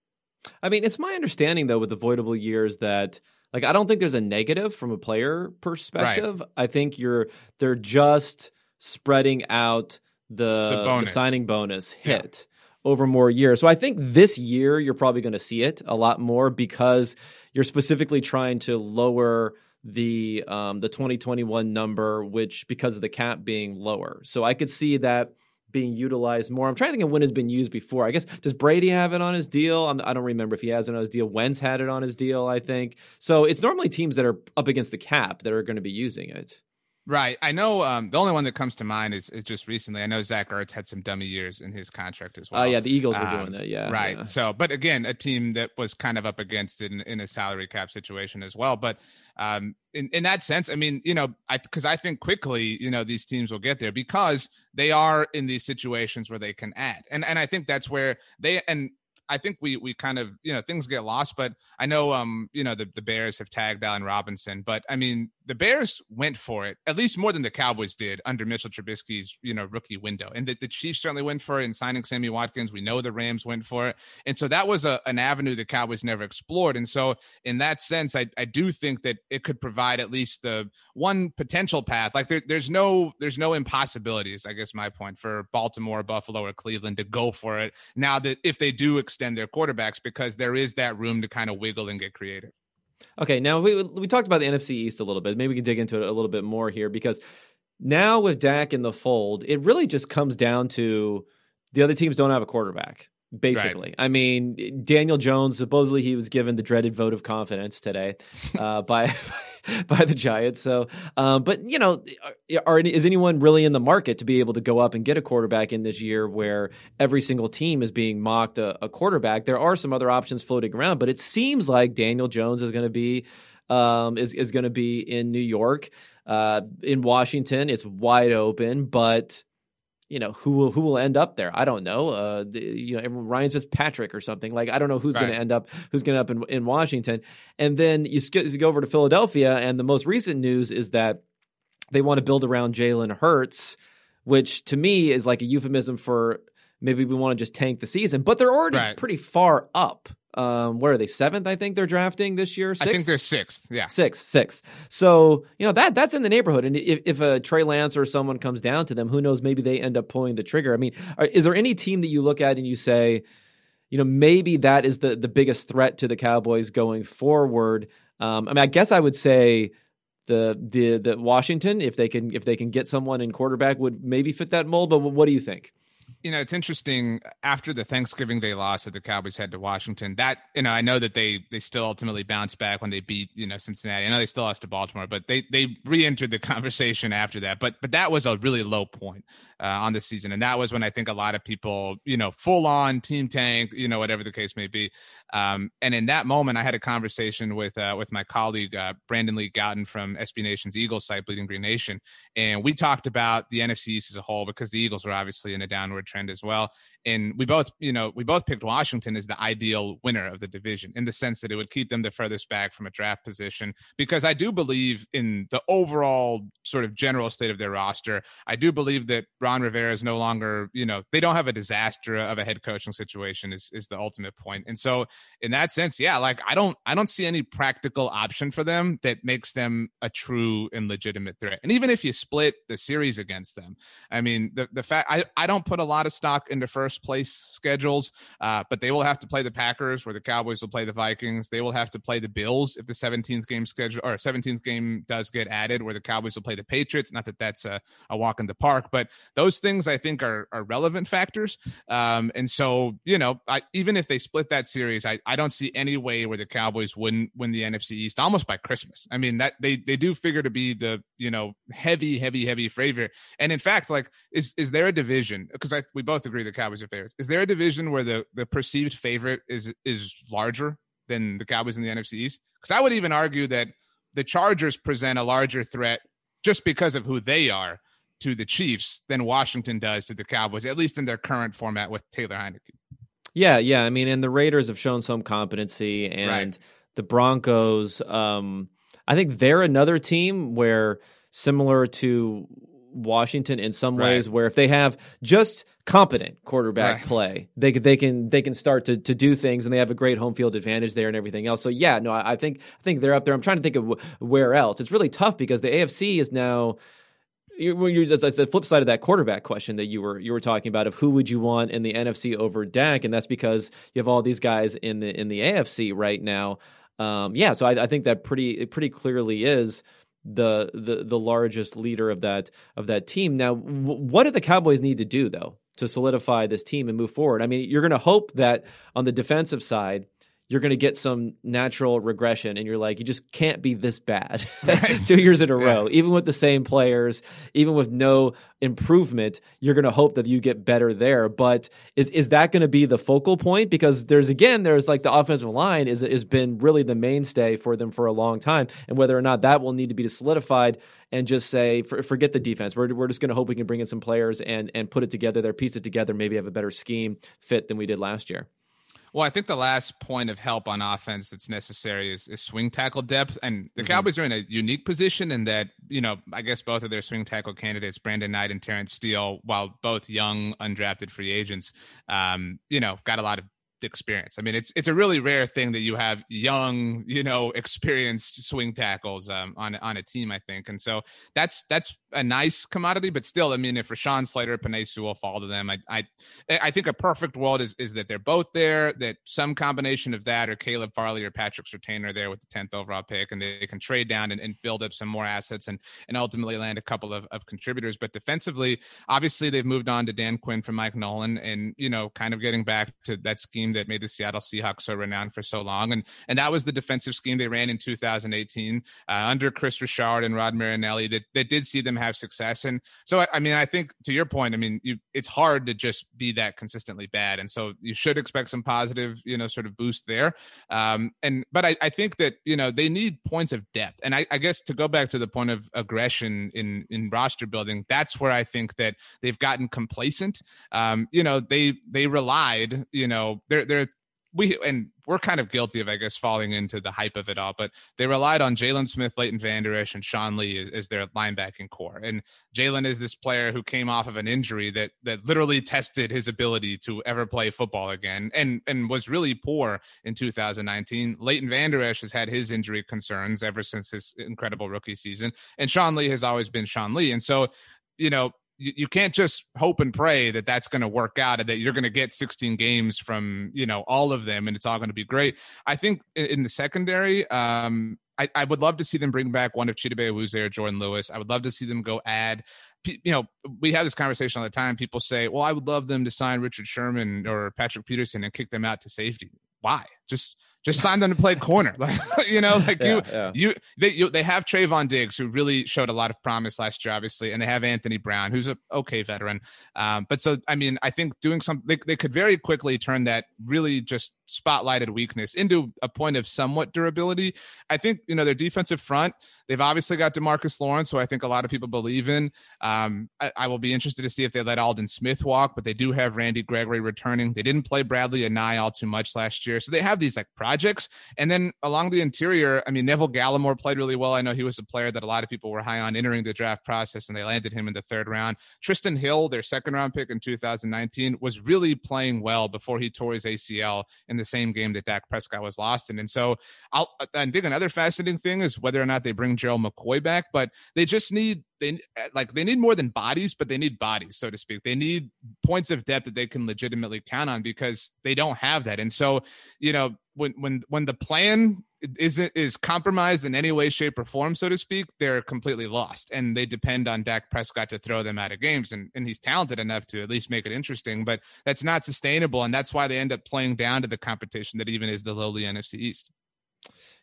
I mean, it's my understanding though with avoidable years that like I don't think there's a negative from a player perspective. Right. I think you're they're just spreading out the, the, the signing bonus hit yeah. over more years. So I think this year you're probably going to see it a lot more because you're specifically trying to lower the um the 2021 number which because of the cap being lower. So I could see that being utilized more. I'm trying to think of when it's been used before. I guess does Brady have it on his deal? I'm, I do not remember if he has it on his deal. Wentz had it on his deal, I think. So it's normally teams that are up against the cap that are going to be using it. Right. I know um, the only one that comes to mind is, is just recently. I know Zach Ertz had some dummy years in his contract as well. Oh, yeah. The Eagles were um, doing that. Yeah. Right. Yeah. So, but again, a team that was kind of up against it in, in a salary cap situation as well. But um, in, in that sense, I mean, you know, I because I think quickly, you know, these teams will get there because they are in these situations where they can add, and and I think that's where they and I think we we kind of you know things get lost, but I know um you know the, the Bears have tagged Allen Robinson, but I mean the Bears went for it at least more than the Cowboys did under Mitchell Trubisky's you know rookie window, and the, the Chiefs certainly went for it in signing Sammy Watkins. We know the Rams went for it, and so that was a, an avenue the Cowboys never explored. And so in that sense, I I do think that it could provide at least the one potential path. Like there, there's no there's no impossibilities. I guess my point for Baltimore, Buffalo, or Cleveland to go for it now that if they do extend their quarterbacks because there is that room to kind of wiggle and get creative. Okay, now we we talked about the NFC East a little bit. Maybe we can dig into it a little bit more here because now with Dak in the fold, it really just comes down to the other teams don't have a quarterback basically. Right. I mean, Daniel Jones supposedly he was given the dreaded vote of confidence today uh, by by the Giants. So, um, but you know, are, are, is anyone really in the market to be able to go up and get a quarterback in this year where every single team is being mocked a, a quarterback? There are some other options floating around, but it seems like Daniel Jones is going to be um, is is going to be in New York. Uh, in Washington, it's wide open, but you know who will who will end up there. I don't know. Uh, the, you know, Ryan Fitzpatrick or something like I don't know who's right. going to end up who's going to end up in, in Washington. And then you, sk- you go over to Philadelphia, and the most recent news is that they want to build around Jalen Hurts. which to me is like a euphemism for maybe we want to just tank the season, but they're already right. pretty far up. Um, where are they? Seventh, I think they're drafting this year. Sixth? I think they're sixth. Yeah, sixth, sixth. So you know that that's in the neighborhood. And if, if a Trey Lance or someone comes down to them, who knows? Maybe they end up pulling the trigger. I mean, are, is there any team that you look at and you say, you know, maybe that is the the biggest threat to the Cowboys going forward? Um, I mean, I guess I would say the the the Washington, if they can if they can get someone in quarterback, would maybe fit that mold. But what do you think? You know, it's interesting. After the Thanksgiving Day loss that the Cowboys had to Washington, that you know, I know that they they still ultimately bounced back when they beat you know Cincinnati. I know they still lost to Baltimore, but they they re-entered the conversation after that. But but that was a really low point uh, on the season, and that was when I think a lot of people, you know, full on team tank, you know, whatever the case may be. Um, and in that moment, I had a conversation with uh, with my colleague uh, Brandon Lee Gowton from SB Nation's Eagles site, Bleeding Green Nation, and we talked about the NFC East as a whole because the Eagles were obviously in a downward trend as well. And we both, you know, we both picked Washington as the ideal winner of the division in the sense that it would keep them the furthest back from a draft position. Because I do believe in the overall sort of general state of their roster. I do believe that Ron Rivera is no longer, you know, they don't have a disaster of a head coaching situation is is the ultimate point. And so in that sense, yeah, like I don't I don't see any practical option for them that makes them a true and legitimate threat. And even if you split the series against them, I mean, the the fact I, I don't put a lot of stock into first place schedules, uh, but they will have to play the Packers, where the Cowboys will play the Vikings. They will have to play the Bills if the 17th game schedule or 17th game does get added, where the Cowboys will play the Patriots. Not that that's a, a walk in the park, but those things I think are are relevant factors. Um, and so you know, I, even if they split that series, I, I don't see any way where the Cowboys wouldn't win the NFC East almost by Christmas. I mean that they they do figure to be the you know heavy heavy heavy favorite. And in fact, like is is there a division? Because we both agree the Cowboys are favorites. Is there a division where the the perceived favorite is is larger than the Cowboys in the NFC East? Because I would even argue that the Chargers present a larger threat just because of who they are to the Chiefs than Washington does to the Cowboys, at least in their current format with Taylor Heinicke. Yeah, yeah. I mean, and the Raiders have shown some competency, and right. the Broncos. Um, I think they're another team where, similar to Washington in some ways where if they have just competent quarterback right. play, they they can they can start to to do things and they have a great home field advantage there and everything else. So yeah, no, I, I think I think they're up there. I'm trying to think of where else. It's really tough because the AFC is now. You, as I said, flip side of that quarterback question that you were you were talking about of who would you want in the NFC over Dak, and that's because you have all these guys in the in the AFC right now. Um, yeah, so I, I think that pretty it pretty clearly is the the the largest leader of that of that team. Now, w- what do the Cowboys need to do though to solidify this team and move forward? I mean, you're going to hope that on the defensive side you're going to get some natural regression and you're like you just can't be this bad. Two years in a row. Yeah. even with the same players even with no improvement you're going to hope that you get better there. But is is that going to be the focal point? Because there's again there's like the offensive line is has been really the mainstay for them for a long time and whether or not that will need to be solidified and just say for, forget the defense. We're, we're just going to hope we can bring in some players and and put it together there piece it together maybe have a better scheme fit than we did last year well, I think the last point of help on offense that's necessary is, is swing tackle depth. And the mm-hmm. Cowboys are in a unique position in that, you know, I guess both of their swing tackle candidates, Brandon Knight and Terence Steele, while both young, undrafted free agents, um, you know, got a lot of experience. I mean, it's it's a really rare thing that you have young, you know, experienced swing tackles um, on on a team. I think, and so that's that's a nice commodity. But still, I mean, if Rashawn Slater, Penei Sewell fall to them, I I I think a perfect world is is that they're both there. That some combination of that, or Caleb Farley or Patrick Surtain are there with the tenth overall pick, and they can trade down and, and, build up some more assets and and ultimately land a couple of, of contributors. But defensively, obviously, they've moved on to Dan Quinn from Mike Nolan, and you know, kind of getting back to that scheme scheme that made the Seattle Seahawks so renowned for so long. And and that was the defensive scheme they ran in 2018 uh, under Kris Richard and Rod Marinelli that, that did see them have success. And so, I, I mean, I think to your point, I mean, you, it's hard to just be that consistently bad. And so you should expect some positive, you know, sort of boost there. Um, and, but I, I think that, you know, they need points of depth. And I, I guess to go back to the point of aggression in, in roster building, that's where I think that they've gotten complacent. Um, you know, they, they relied, you know, they're they're we and we're kind of guilty of, I guess, falling into the hype of it all. But they relied on Jaylon Smith, Leighton Vander Esch, and Sean Lee as, as their linebacking corps. And Jaylon is this player who came off of an injury that that literally tested his ability to ever play football again, and and was really poor in 2019. Leighton Vander Esch has had his injury concerns ever since his incredible rookie season, and Sean Lee has always been Sean Lee. And so, you know, you, can't just hope and pray that that's going to work out and that you're going to get 16 games from you know all of them and it's all going to be great. I think in, in the secondary, um, I, I, would love to see them bring back one of Chidobe Awuzie or Jourdan Lewis. I would love to see them go add. You know, we have this conversation all the time. People say, "Well, I would love them to sign Richard Sherman or Patrick Peterson and kick them out to safety." Why? Just just sign them to play corner. Like you know, like yeah, you, yeah. you they you, they have Trevon Diggs who really showed a lot of promise last year, obviously, and they have Anthony Brown who's a okay veteran. Um, but so I mean, I think doing something they, they could very quickly turn that really just spotlighted weakness into a point of somewhat durability. I think you know their defensive front. They've obviously got Demarcus Lawrence, who I think a lot of people believe in. Um, I, I, will be interested to see if they let Aldon Smith walk, but they do have Randy Gregory returning. They didn't play Bradlee Anae all too much last year, so they have these like projects. And then along the interior, I mean, Neville Gallimore played really well. I know he was a player that a lot of people were high on entering the draft process, and they landed him in the third round. Trysten Hill, their second round pick in 2019, was really playing well before he tore his ACL in the same game that Dak Prescott was lost in. And so I'll, I think another fascinating thing is whether or not they bring Gerald McCoy back, but they just need they like they need more than bodies, but they need bodies, so to speak. They need points of depth that they can legitimately count on because they don't have that. And so, you know, when when when the plan isn't is compromised in any way, shape, or form, so to speak, they're completely lost, and they depend on Dak Prescott to throw them out of games. And and he's talented enough to at least make it interesting, but that's not sustainable, and that's why they end up playing down to the competition that even is the lowly NFC East.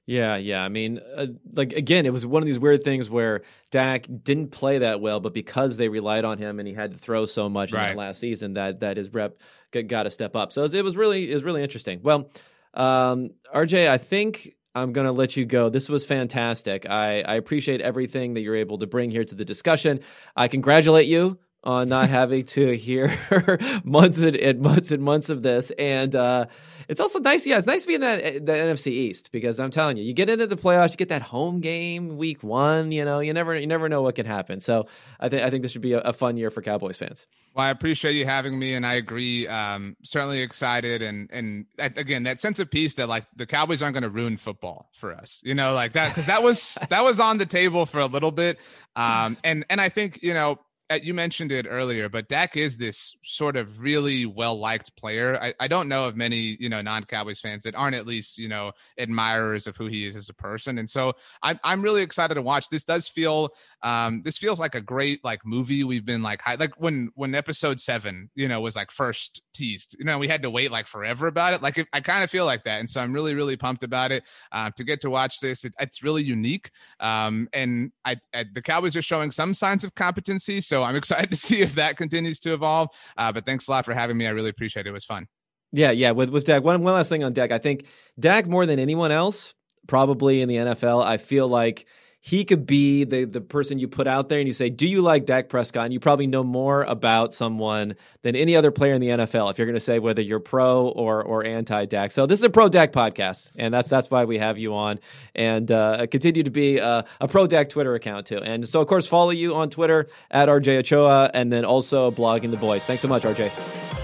Yeah, yeah. I mean, uh, like again, it was one of these weird things where Dak didn't play that well, but because they relied on him and he had to throw so much right. in that last season, that that his rep got, got to step up. So it was, it was really it was really interesting. Well, um, RJ, I think I'm going to let you go. This was fantastic. I, I appreciate everything that you're able to bring here to the discussion. I congratulate you on not having to hear months and, and, months and months of this. And uh, it's also nice. Yeah, it's nice to be in that the NFC East because I'm telling you, you get into the playoffs, you get that home game week one. You know, you never you never know what can happen. So I think I think this should be a, a, fun year for Cowboys fans. Well, I appreciate you having me, and I agree. Um, certainly excited, and and again, that sense of peace that like the Cowboys aren't going to ruin football for us. You know, like that because that was that was on the table for a little bit. Um, and and I think you know uh, you mentioned it earlier, but Dak is this sort of really well liked player. I, I don't know of many, you know, non Cowboys fans that aren't at least, you know, admirers of who he is as a person. And so I'm, I'm really excited to watch. This does feel, um, this feels like a great like movie. We've been like, high, like when, when episode seven, you know, was like first teased, you know, we had to wait like forever about it. Like, it, I kind of feel like that. And so I'm really, really pumped about it uh, to get to watch this. It, it's really unique. Um, and I, I, the Cowboys are showing some signs of competency. So so I'm excited to see if that continues to evolve. Uh, but thanks a lot for having me. I really appreciate it. It was fun. Yeah, yeah. With with Dak, one one last thing on Dak. I think Dak more than anyone else, probably in the NFL. I feel like he could be the the person you put out there and you say, "Do you like Dak Prescott?" And you probably know more about someone than any other player in the NFL. If you're going to say whether you're pro or or anti Dak, so this is a pro Dak podcast, and that's that's why we have you on, and uh, continue to be a, a pro Dak Twitter account too. And so, of course, follow you on Twitter at RJ Ochoa, and then also blogging the boys. Thanks so much, RJ.